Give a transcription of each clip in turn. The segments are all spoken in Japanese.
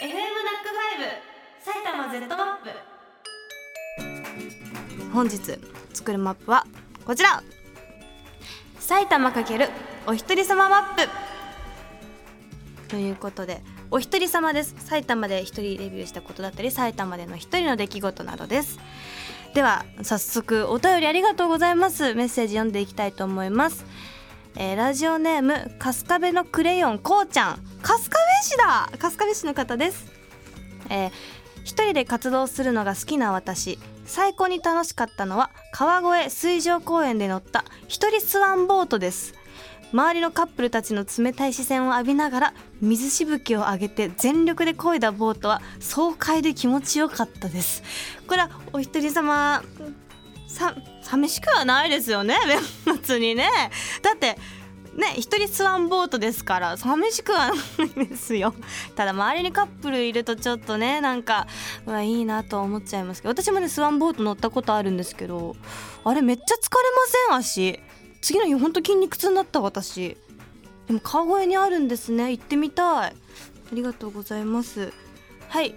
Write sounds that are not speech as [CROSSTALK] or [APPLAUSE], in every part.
FM ナックファイブ埼玉 Z マップ。本日作るマップはこちら。埼玉×お一人様マップ。ということでお一人様です。埼玉で一人レビューしたことだったり埼玉での一人の出来事などです。では早速お便りありがとうございます。メッセージ読んでいきたいと思います。えー、ラジオネーム春日部のクレヨンこうちゃん。春日部市だ。春日部市の方です。えー、一人で活動するのが好きな私。最高に楽しかったのは川越水上公園で乗った一人スワンボートです。周りのカップルたちの冷たい視線を浴びながら水しぶきを上げて全力で漕いだボートは爽快で気持ちよかったです。これはお一人様。さ寂しくはないですよね [LAUGHS] 別にね。だってね一人スワンボートですから寂しくはないですよ。[LAUGHS] ただ周りにカップルいるとちょっとねなんかうわいいなと思っちゃいますけど。私もねスワンボート乗ったことあるんですけどあれめっちゃ疲れません？足。次の日ほんと筋肉痛になった私。でも川越にあるんですね。行ってみたい。ありがとうございます。はい。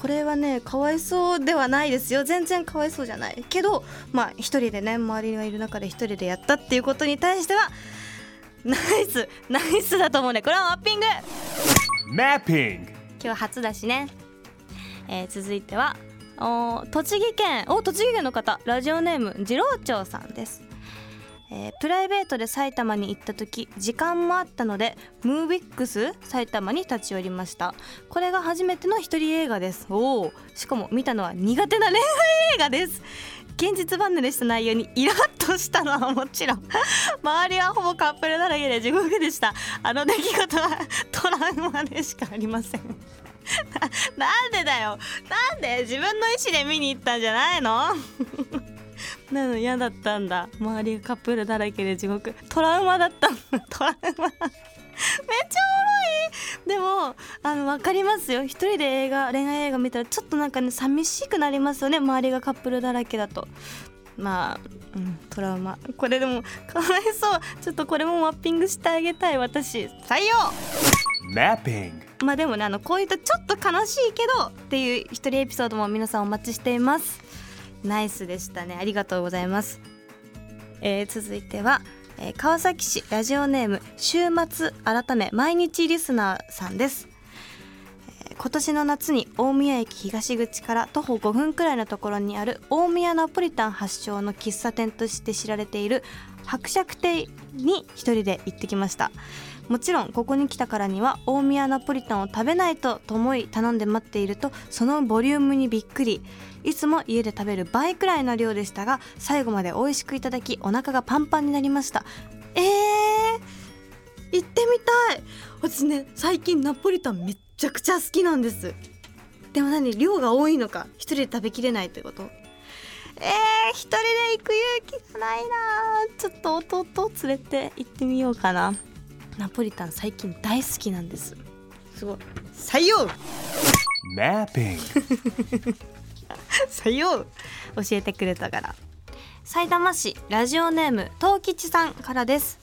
これはねかわいそうではないですよ。全然かわいそうじゃないけどまあ一人でね周りがいる中で一人でやったっていうことに対してはナイスナイスだと思うね。これはマッピング。マッピング今日初だしね、えー、続いてはお栃木県お栃木県の方。ラジオネーム次郎長さんですえー、プライベートで埼玉に行った時時間もあったのでムービックス埼玉に立ち寄りました。これが初めての一人映画です。おおしかも見たのは苦手な恋愛映画です。現実離れした内容にイラッとしたのはもちろん。[LAUGHS] 周りはほぼカップルだらけで地獄でした。あの出来事は [LAUGHS] トラウマでしかありません。[LAUGHS] なんでだよ。なんで自分の意思で見に行ったんじゃないの？なの嫌だったんだ。周りがカップルだらけで地獄。トラウマだった [LAUGHS] トラウマ。めっちゃおもろい。でもあの分かりますよ。一人で映画恋愛映画見たらちょっとなんかね寂しくなりますよね。周りがカップルだらけだと。まあ、うん、トラウマ。これでもかわいそう。ちょっとこれもマッピングしてあげたい。私採用。マッピングまあでもねあのこういうとちょっと悲しいけどっていう一人エピソードも皆さんお待ちしていますナイスでしたね。ありがとうございます、えー、続いては、えー、川崎市ラジオネーム週末改め毎日リスナーさんです、えー、今年の夏に大宮駅東口から徒歩5分くらいのところにある大宮ナポリタン発祥の喫茶店として知られている伯爵亭に一人で行ってきました。もちろんここに来たからには大宮ナポリタンを食べないとと思い頼んで待っているとそのボリュームにびっくり。いつも家で食べる倍くらいの量でしたが最後まで美味しくいただきお腹がパンパンになりました。えー、行ってみたい。私ね最近ナポリタンめっちゃくちゃ好きなんです。でも何量が多いのか一人で食べきれないってこと？えー、一人で行く勇気がないな。ちょっと弟を連れて行ってみようかな。ナポリタン最近大好きなんです。すごい。採用。マッピング採用。教えてくれたから。埼玉市ラジオネーム東吉さんからです。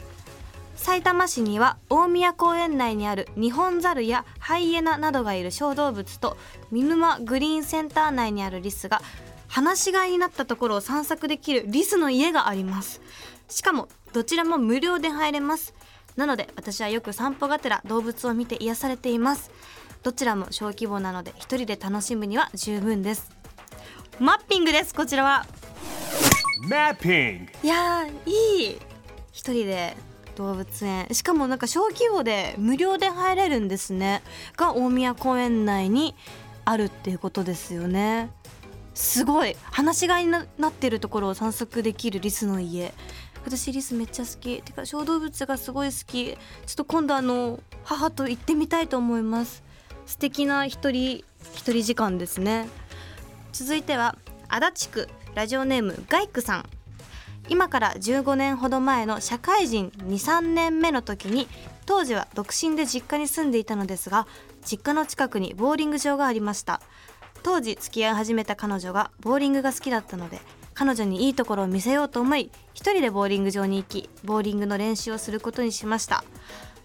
埼玉市には大宮公園内にあるニホンザルやハイエナなどがいる小動物と見沼グリーンセンター内にあるリスが放し飼いになったところを散策できるリスの家があります。しかもどちらも無料で入れますなので私はよく散歩がてら動物を見て癒されています。どちらも小規模なので一人で楽しむには十分です。マッピングですこちらは。マッピングいやいい。一人で動物園。しかもなんか小規模で無料で入れるんですね。が大宮公園内にあるっていうことですよね。すごい。放し飼いになってるところを散策できるリスの家私リスめっちゃ好き。てか小動物がすごい好き。ちょっと今度あの母と行ってみたいと思います。素敵な一人一人時間ですね。続いては足立区ラジオネームガイクさん。今から15年ほど前の社会人23年目の時に当時は独身で実家に住んでいたのですが実家の近くにボーリング場がありました。当時付き合い始めた彼女がボーリングが好きだったので彼女にいいところを見せようと思い一人でボーリング場に行きボーリングの練習をすることにしました。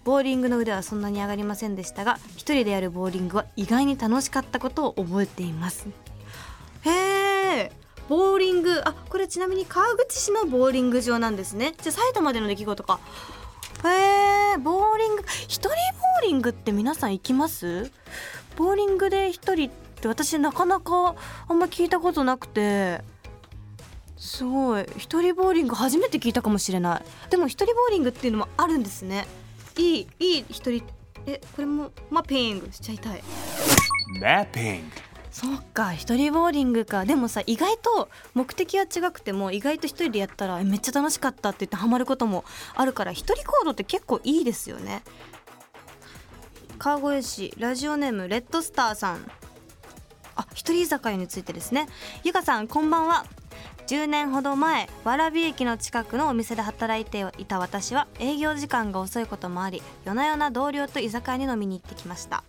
ボーリングの腕はそんなに上がりませんでしたが一人でやるボーリングは意外に楽しかったことを覚えています。へえボーリングあこれちなみに川口市のボーリング場なんですね。じゃあ埼玉での出来事か。へえボーリング一人ボーリングって皆さん行きます？ボーリングで一人って私なかなかあんま聞いたことなくて。すごい。一人ボーリング初めて聞いたかもしれない。でも一人ボーリングっていうのもあるんですね。いいいい一人。えこれもマッピングしちゃいたい。Mapping. そうか一人ボーリングか。でもさ意外と目的は違くても意外と一人でやったらえめっちゃ楽しかったって言ってハマることもあるから一人行動って結構いいですよね。川越市ラジオネームレッドスターさん。あ一人居酒屋についてですね。ゆかさんこんばんは10年ほど前蕨駅の近くのお店で働いていた私は営業時間が遅いこともあり夜な夜な同僚と居酒屋に飲みに行ってきました。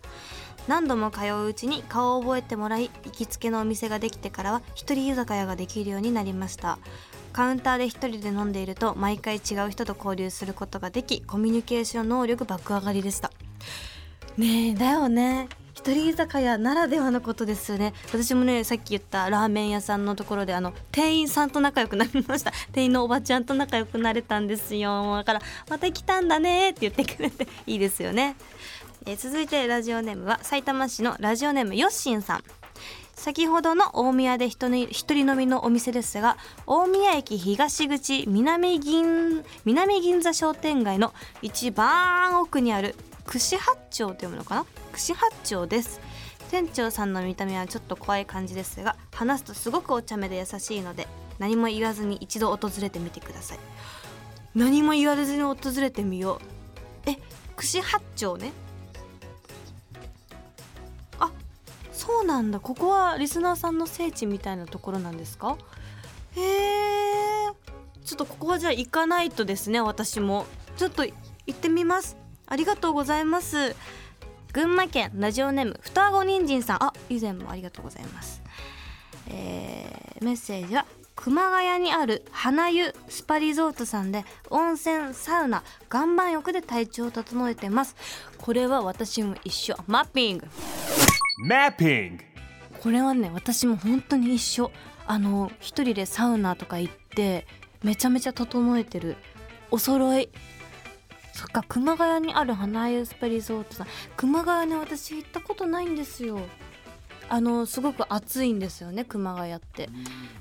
何度も通ううちに顔を覚えてもらい行きつけのお店ができてからは一人居酒屋ができるようになりました。カウンターで一人で飲んでいると毎回違う人と交流することができコミュニケーション能力爆上がりでした。ねえだよね。人居酒屋ならではのことですよね。私もねさっき言ったラーメン屋さんのところであの店員さんと仲良くなりました。[LAUGHS] 店員のおばちゃんと仲良くなれたんですよ。だからまた来たんだねって言ってくれて [LAUGHS] いいですよね。え続いてラジオネームは埼玉市のラジオネームよっしんさん。先ほどの大宮で一人一人飲みのお店ですが大宮駅東口南銀南銀座商店街の一番奥にある串八丁と読むのかな？串八丁です。店長さんの見た目はちょっと怖い感じですが話すとすごくお茶目で優しいので何も言わずに一度訪れてみてください。何も言わずに訪れてみよう。え串八丁ね？あそうなんだ。ここはリスナーさんの聖地みたいなところなんですか？へえちょっとここはじゃあ行かないとですね私も。ちょっと行ってみます。ありがとうございます。群馬県ラジオネームふたごにんじんさん。あ以前もありがとうございます。えーメッセージは熊谷にある花湯スパリゾートさんで温泉サウナ岩盤浴で体調を整えてます。これは私も一緒。マッピング。Mapping. これはね私も本当に一緒。あの一人でサウナとか行ってめちゃめちゃ整えてる。お揃いそっか熊谷にある花湯スパリゾートさん。熊谷ね私行ったことないんですよ。あのすごく暑いんですよね熊谷って。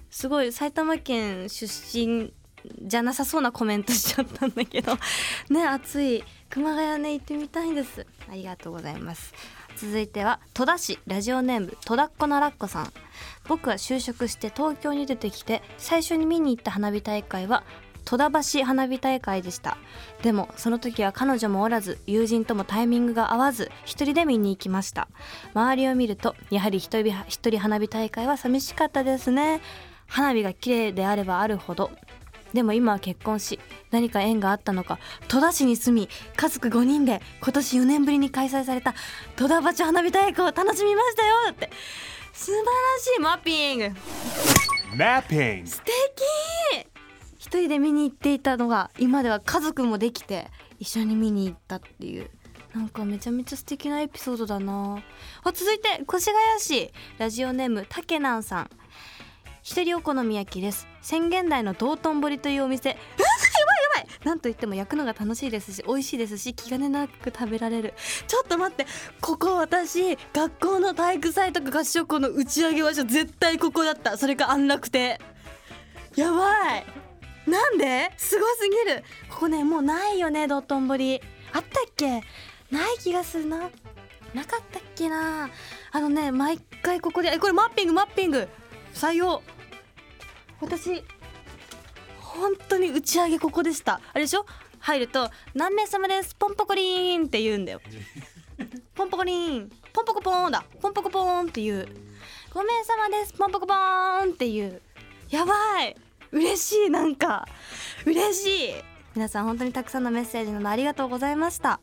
すごい埼玉県出身じゃなさそうなコメントしちゃったんだけど。[LAUGHS] ね暑い。熊谷ね行ってみたいです。ありがとうございます。続いては戸田市。ラジオネーム戸田っ子ならっこさん。僕は就職して東京に出てきて最初に見に行った花火大会は戸田橋花火大会でした。でもその時は彼女もおらず友人ともタイミングが合わず一人で見に行きました。周りを見るとやはり一人一人花火大会は寂しかったですね。花火が綺麗であればあるほど。でも今は結婚し何か縁があったのか戸田市に住み家族5人で今年4年ぶりに開催された戸田橋花火大会を楽しみましたよだって素晴らしいマッピング。Mapping. 素敵一人で見に行っていたのが今では家族もできて一緒に見に行ったっていう。なんかめちゃめちゃ素敵なエピソードだな。あ続いて越谷市。ラジオネームたけなんさん。一人お好み焼きです。宣言台の道頓堀というお店。やばいやばい。なんといっても焼くのが楽しいですし美味しいですし気兼ねなく食べられる。ちょっと待って。ここ私学校の体育祭とか合唱校の打ち上げ場所絶対ここだった。それか安楽亭。やばい。なんで？すごすぎる。ここねもうないよね道頓堀。あったっけ？ない気がするな。なかったっけな？あのね毎回ここでえこれマッピングマッピング。採用。私本当に打ち上げここでした。あれでしょ？入ると「何名様です？ポンポコリーン」って言うんだよ。[LAUGHS] ポンポコリーン。ポンポコポーンだ。ポンポコポーンって言う。5名様です？ポンポコポーンっていう。やばい嬉しいなんか。嬉しい。皆さん本当にたくさんのメッセージなどありがとうございました。